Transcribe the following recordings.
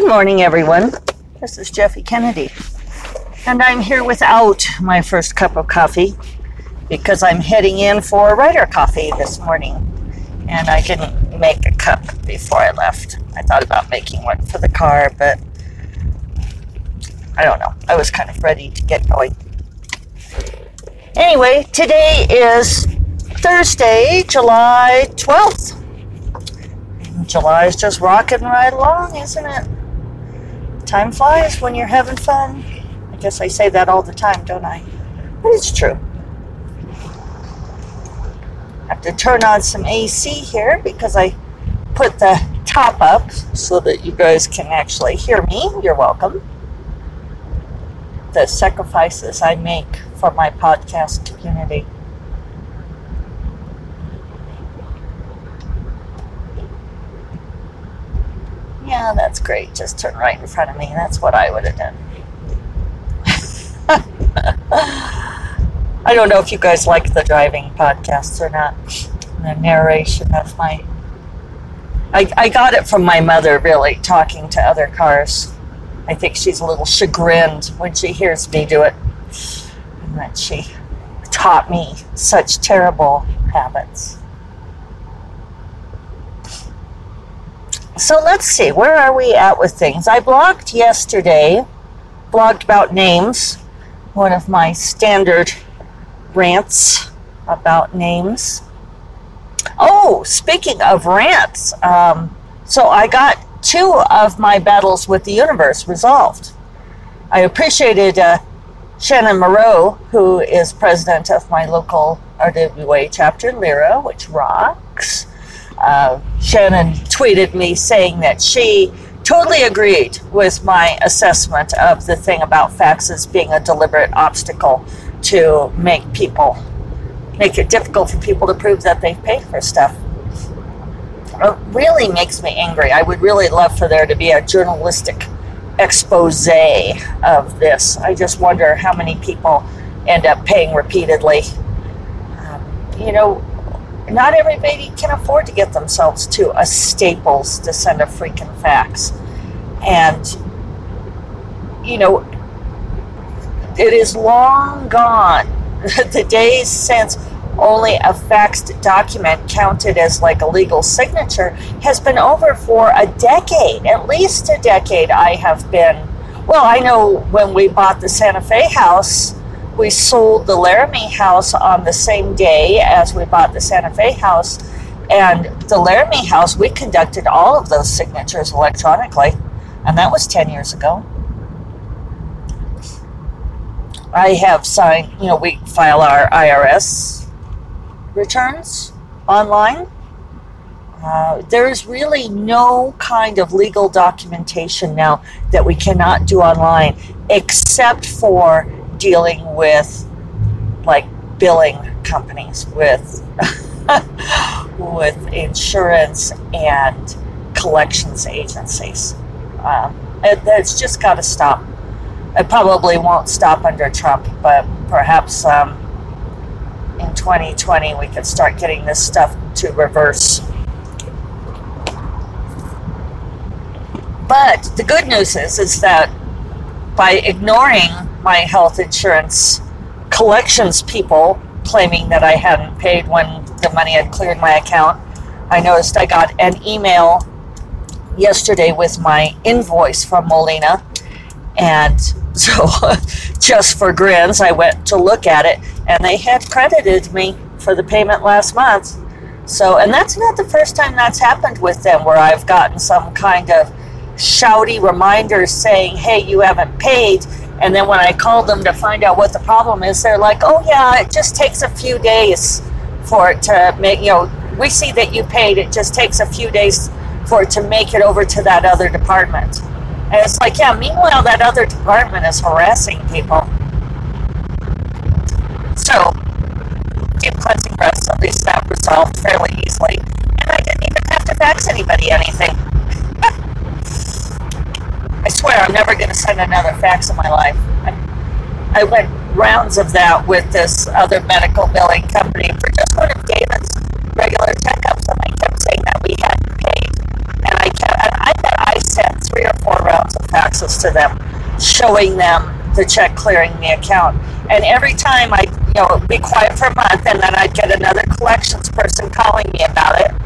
Good morning, everyone. This is Jeffe Kennedy, and I'm here without my first cup of coffee because I'm heading in for Writer Coffee this morning, and I didn't make a cup before I left. I thought about making one for the car, but I don't know. I was kind of ready to get going. Anyway, today is Thursday, July 12th. July is just rocking right along, isn't it? Time flies when you're having fun. I guess I say that all the time, don't I? But it's true. I have to turn on some AC here because I put the top up so that you guys can actually hear me. You're welcome. The sacrifices I make for my podcast community. Yeah, that's great. Just turn right in front of me. That's what I would have done. I don't know if you guys like the driving podcasts or not. The narration of my. I, I got it from my mother, really, talking to other cars. I think she's a little chagrined when she hears me do it. And that she taught me such terrible habits. So let's see, where are we at with things? I blogged yesterday, blogged about names, one of my standard rants about names. Oh, speaking of rants, um, so I got two of my battles with the universe resolved. I appreciated uh, Shannon Moreau, who is president of my local RWA chapter, LERA, which rocks uh, Shannon tweeted me saying that she totally agreed with my assessment of the thing about faxes being a deliberate obstacle to make people make it difficult for people to prove that they've paid for stuff. It really makes me angry. I would really love for there to be a journalistic expose of this. I just wonder how many people end up paying repeatedly. Um, you know, not everybody can afford to get themselves to a Staples to send a freaking fax. And, you know, it is long gone. the days since only a faxed document counted as like a legal signature has been over for a decade, at least a decade. I have been, well, I know when we bought the Santa Fe house we sold the Laramie house on the same day as we bought the Santa Fe house. And the Laramie house, we conducted all of those signatures electronically. And that was 10 years ago. I have signed, you know, we file our IRS returns online. Uh, there is really no kind of legal documentation now that we cannot do online except for dealing with like billing companies with with insurance and collections agencies. Um, it, it's just got to stop. It probably won't stop under Trump, but perhaps um, in 2020 we could start getting this stuff to reverse. But the good news is, is that by ignoring my health insurance collections people claiming that I hadn't paid when the money had cleared my account. I noticed I got an email yesterday with my invoice from Molina. And so, just for grins, I went to look at it and they had credited me for the payment last month. So, and that's not the first time that's happened with them where I've gotten some kind of shouty reminder saying, hey, you haven't paid. And then when I called them to find out what the problem is, they're like, oh, yeah, it just takes a few days for it to make, you know, we see that you paid. It just takes a few days for it to make it over to that other department. And it's like, yeah, meanwhile, that other department is harassing people. So, deep cleansing breaths, at least that resolved fairly easily. And I didn't even have to fax anybody anything. I swear I'm never going to send another fax in my life. I, I went rounds of that with this other medical billing company for just one of David's regular checkups, and they kept saying that we hadn't paid. And I kept, and I bet I sent three or four rounds emails to them showing them the check clearing the account. And every time I, you know, be quiet for a month, and then I'd get another collections person calling me about it,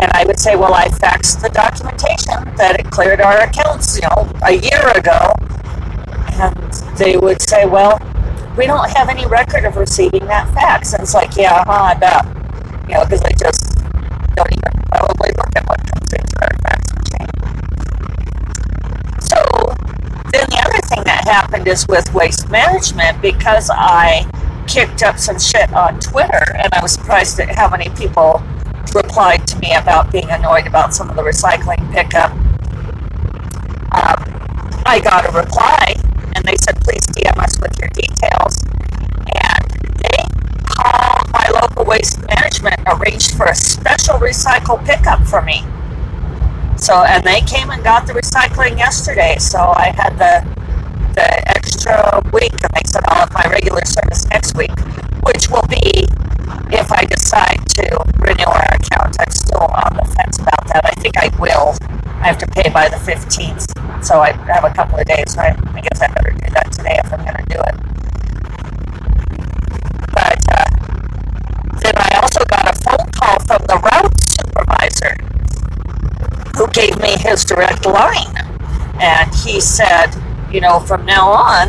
and I would say, well, I faxed the documentation that it cleared our accounts, you know, a year ago, and they would say, well, we don't have any record of receiving that fax. And it's like, yeah, huh, I bet, you know, because they just don't even probably look at what comes into our fax machine. So then the other thing that happened is with waste management, because I kicked up some shit on Twitter, and I was surprised at how many people replied me about being annoyed about some of the recycling pickup. Um, I got a reply, and they said, please DM us with your details. And they called my local waste management, arranged for a special recycle pickup for me. So, and they came and got the recycling yesterday. So I had the the extra week, and they said I'll have my regular service next week, which will be if I decide to renew our account. I'm still on the fence about that. I think I will. I have to pay by the 15th, so I have a couple of days. So I, I guess I better do that today if I'm going to do it. But uh, then I also got a phone call from the route supervisor who gave me his direct line. And he said, you know, from now on,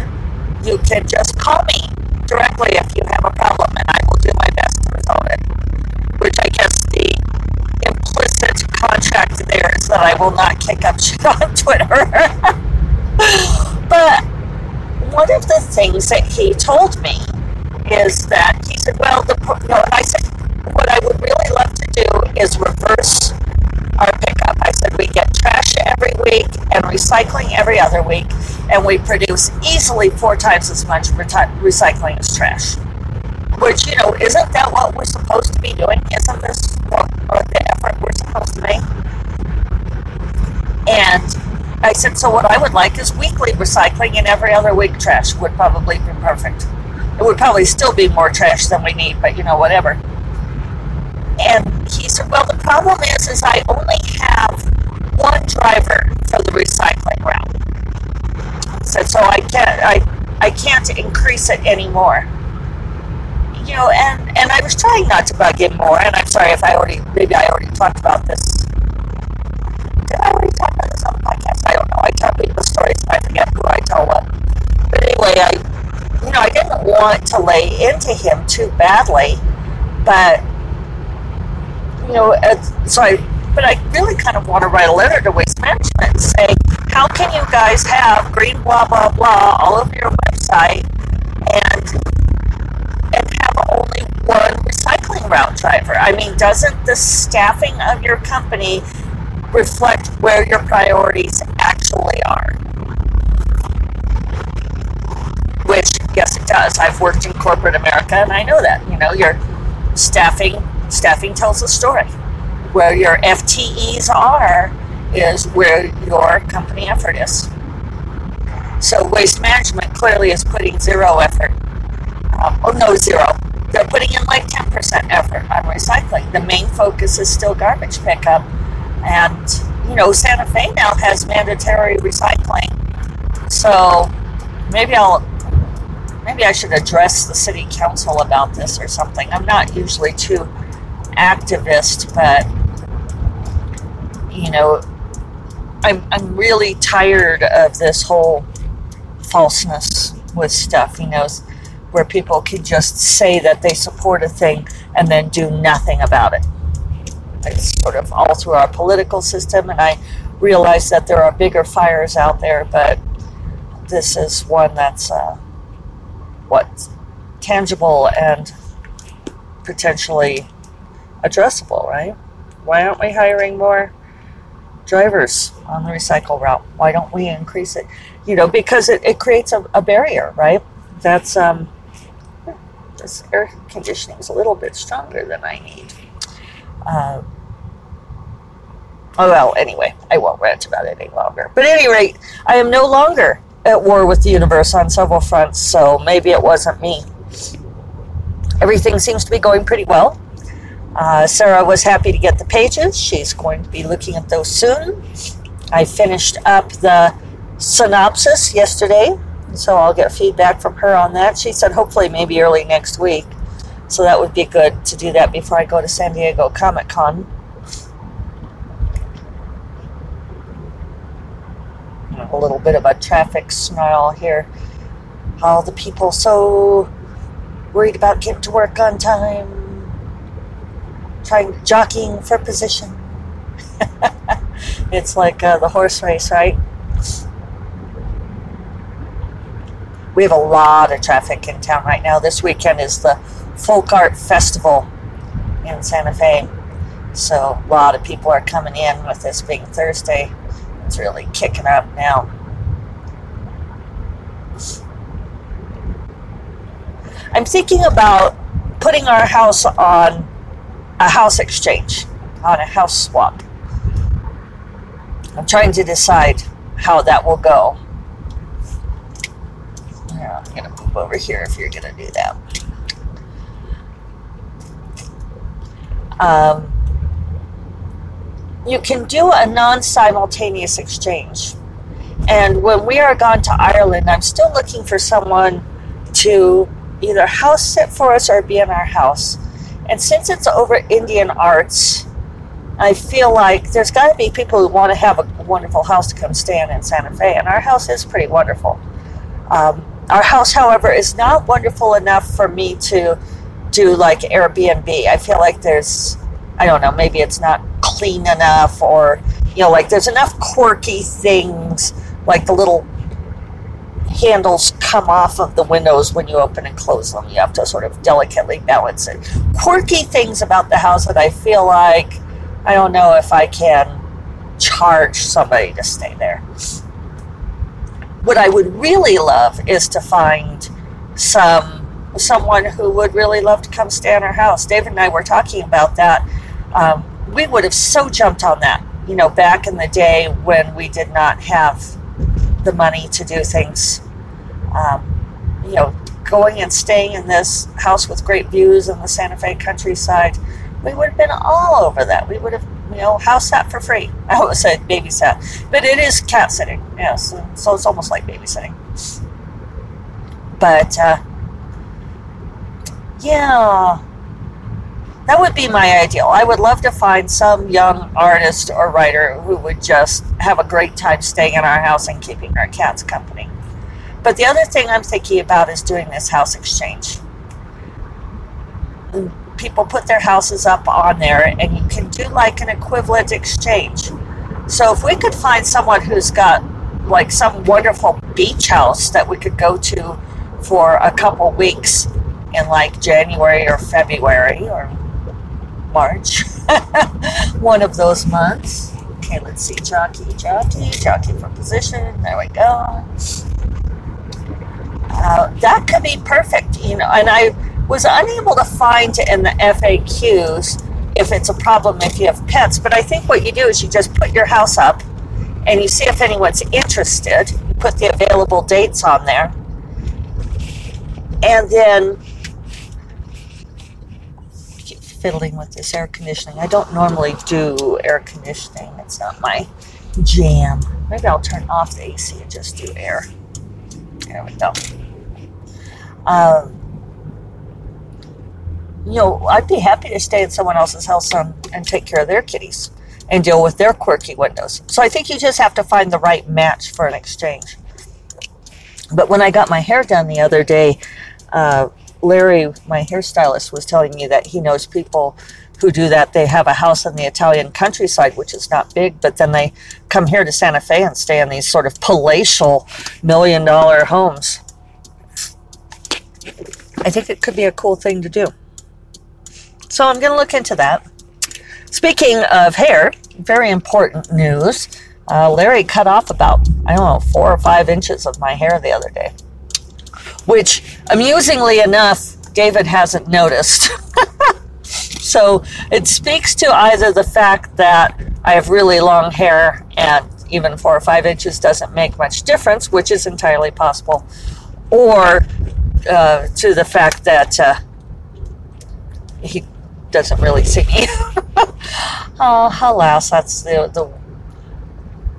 you can just call me directly if you have a problem, that I will not kick up shit on Twitter. but one of the things that he told me is that he said, well, the, you know, I said, what I would really love to do is reverse our pickup. I said we get trash every week and recycling every other week, and we produce easily four times as much recycling as trash. Which, you know, isn't that what we're said, so what I would like is weekly recycling and every other week trash would probably be perfect. It would probably still be more trash than we need, but you know, whatever. And he said, well, the problem is, is I only have one driver for the recycling route. Said, so I can't, I, I can't increase it anymore. You know, and, and I was trying not to bug him more, and I'm sorry if I already, maybe I already talked about this. Want to lay into him too badly, but you know, so I, but I really kind of want to write a letter to Waste Management and say, how can you guys have green blah blah blah all over your website and and have only one recycling route driver? I mean, doesn't the staffing of your company reflect where your priorities actually yes, it does. I've worked in corporate America and I know that. You know, your staffing staffing tells a story. Where your FTEs are is where your company effort is. So waste management clearly is putting zero effort. Um, oh no, zero. They're putting in like 10% effort on recycling. The main focus is still garbage pickup. And, you know, Santa Fe now has mandatory recycling. So maybe I'll maybe I should address the city council about this or something. I'm not usually too activist, but you know, I'm I'm really tired of this whole falseness with stuff. You know, where people can just say that they support a thing and then do nothing about it. It's sort of all through our political system, and I realize that there are bigger fires out there, but this is one that's uh, what tangible and potentially addressable, right? Why aren't we hiring more drivers on the recycle route? Why don't we increase it? You know, because it, it creates a, a barrier, right? That's um, this air conditioning is a little bit stronger than I need. Uh, oh well, anyway, I won't rant about it any longer. But at any rate, I am no longer at war with the universe on several fronts, so maybe it wasn't me. Everything seems to be going pretty well. Uh, Sarah was happy to get the pages. She's going to be looking at those soon. I finished up the synopsis yesterday, so I'll get feedback from her on that. She said hopefully maybe early next week. So that would be good to do that before I go to San Diego Comic Con. A little bit of a traffic snarl here. All the people so worried about getting to work on time, trying jockeying for position. it's like uh, the horse race, right? We have a lot of traffic in town right now. This weekend is the Folk Art Festival in Santa Fe. So a lot of people are coming in with this being Thursday. It's really kicking up now. I'm thinking about putting our house on a house exchange, on a house swap. I'm trying to decide how that will go. Yeah, I'm to move over here if you're to do that. Um, you can do a non simultaneous exchange. And when we are gone to Ireland, I'm still looking for someone to either house sit for us or be in our house. And since it's over Indian arts, I feel like there's got to be people who want to have a wonderful house to come stay in in Santa Fe, and our house is pretty wonderful. Um, our house, however, is not wonderful enough for me to do like Airbnb. I feel like there's, I don't know, maybe it's not clean enough, or you know, like there's enough quirky things, like the little handles come off of the windows when you open and close them. You have to sort of delicately balance it. Quirky things about the house that I feel like I don't know if I can charge somebody to stay there. What I would really love is to find some someone who would really love to come stay in our house. David and I were talking about that. Um, we would have so jumped on that, you know, back in the day when we did not have the money to do things. Um, you know, going and staying in this house with great views in the Santa Fe countryside, we would have been all over that. We would have, you know, house sat for free. I would say babysat, but it is cat sitting. Yes, so it's almost like babysitting. But uh, yeah, that would be my ideal. I would love to find some young artist or writer who would just have a great time staying in our house and keeping our cats company. But the other thing I'm thinking about is doing this house exchange. People put their houses up on there, and you can do like an equivalent exchange. So if we could find someone who's got like some wonderful beach house that we could go to for a couple weeks in like January or February or March, one of those months. Okay, let's see. Jockey, jockey, jockey for position. There we go. Uh, that could be perfect, you know. And I was unable to find in the FAQs if it's a problem if you have pets. But I think what you do is you just put your house up and you see if anyone's interested. You put the available dates on there. And then fiddling with this air conditioning. I don't normally do air conditioning. It's not my jam. Maybe I'll turn off the AC and just do air. There we go. Um, you know, I'd be happy to stay at someone else's house and, and take care of their kitties and deal with their quirky windows. So I think you just have to find the right match for an exchange. But when I got my hair done the other day, uh, Larry, my hairstylist, was telling me that he knows people who do that. They have a house in the Italian countryside, which is not big, but then they come here to Santa Fe and stay in these sort of palatial million dollar homes. I think it could be a cool thing to do. So I'm going to look into that. Speaking of hair, very important news. Uh, Larry cut off about, I don't know, four or five inches of my hair the other day which amusingly enough, David hasn't noticed. so it speaks to either the fact that I have really long hair and even four or five inches doesn't make much difference, which is entirely possible, or uh, to the fact that uh, he doesn't really see me. oh, alas, that's the, the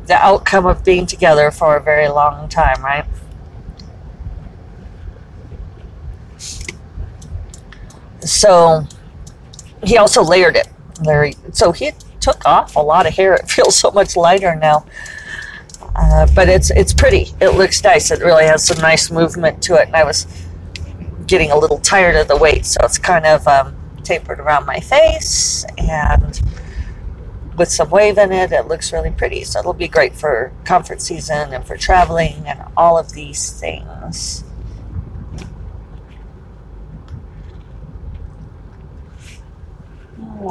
the outcome of being together for a very long time, right? So he also layered it. Larry, so he took off a lot of hair. It feels so much lighter now. Uh, but it's it's pretty. It looks nice. It really has some nice movement to it. And I was getting a little tired of the weight, so it's kind of um, tapered around my face and with some wave in it. It looks really pretty. So it'll be great for comfort season and for traveling and all of these things.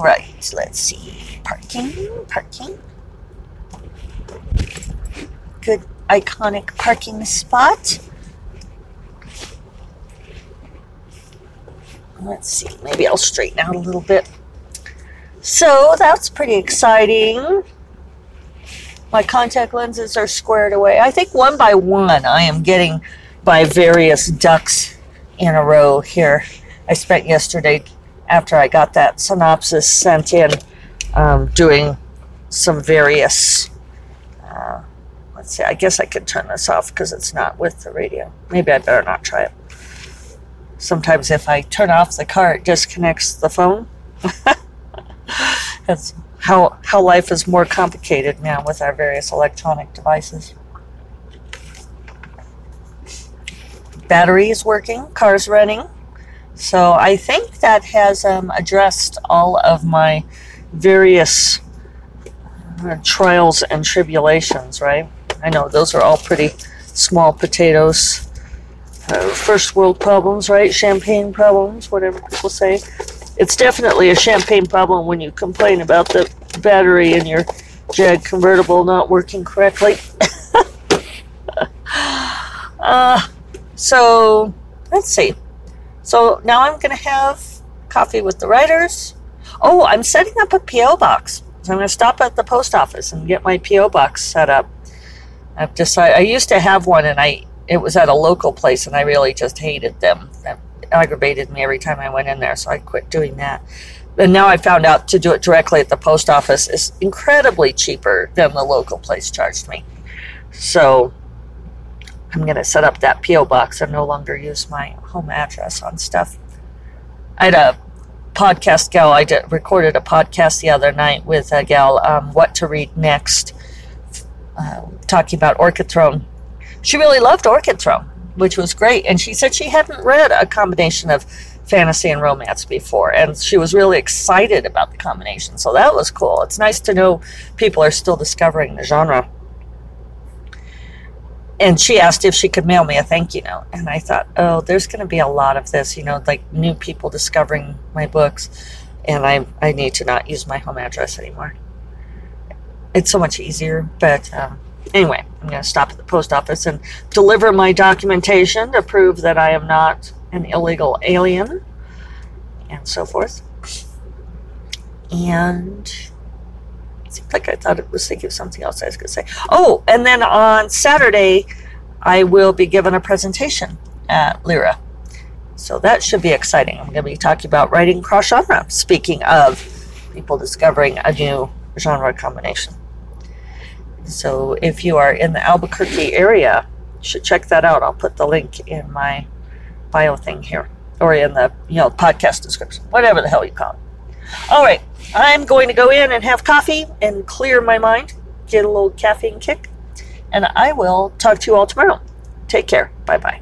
Right, let's see. Parking, parking. Good iconic parking spot. Let's see, maybe I'll straighten out a little bit. So that's pretty exciting. My contact lenses are squared away. I think one by one I am getting by various ducks in a row here. I spent yesterday after I got that synopsis sent in um, doing some various. Uh, let's see, I guess I could turn this off because it's not with the radio. Maybe I better not try it. Sometimes if I turn off the car, it disconnects the phone. That's how how life is more complicated now with our various electronic devices. Battery is working, car's running. So I think that has um, addressed all of my various uh, trials and tribulations, right? I know those are all pretty small potatoes. Uh, first world problems, right? Champagne problems, whatever people say it's definitely a champagne problem when you complain about the battery in your Jag convertible not working correctly. uh, so let's see. So now I'm going to have coffee with the writers. Oh, I'm setting up a PO box. So I'm going to stop at the post office and get my PO box set up. I've decided I used to have one and I it was at a local place and I really just hated them aggravated me every time I went in there, so I quit doing that. And now I found out to do it directly at the post office is incredibly cheaper than the local place charged me. So I'm going to set up that P.O. box and no longer use my home address on stuff. I had a podcast gal, I did, recorded a podcast the other night with a gal, um, What to Read Next, uh, talking about Orchid Throne. She really loved Orchid Throne which was great. And she said she hadn't read a combination of fantasy and romance before, and she was really excited about the combination. So that was cool. It's nice to know people are still discovering the genre. And she asked if she could mail me a thank you note. And I thought, oh, there's going to be a lot of this, you know, like new people discovering my books. And I, I need to not use my home address anymore. It's so much easier, but um, Anyway, I'm going to stop at the post office and deliver my documentation to prove that I am not an illegal alien and so forth. And seemed like I thought it was thinking of something else I was going to say. Oh, and then on Saturday, I will be given a presentation at LERA. So that should be exciting. I'm going to be talking about writing cross genre, speaking of people discovering a new genre combination. So if you are in the Albuquerque area, you should check that out. I'll put the link in my bio thing here or in the you know podcast description, whatever the hell you call it. All right, I'm going to go in and have coffee and clear my mind, get a little caffeine kick, and I will talk to you all tomorrow. Take care. Bye bye.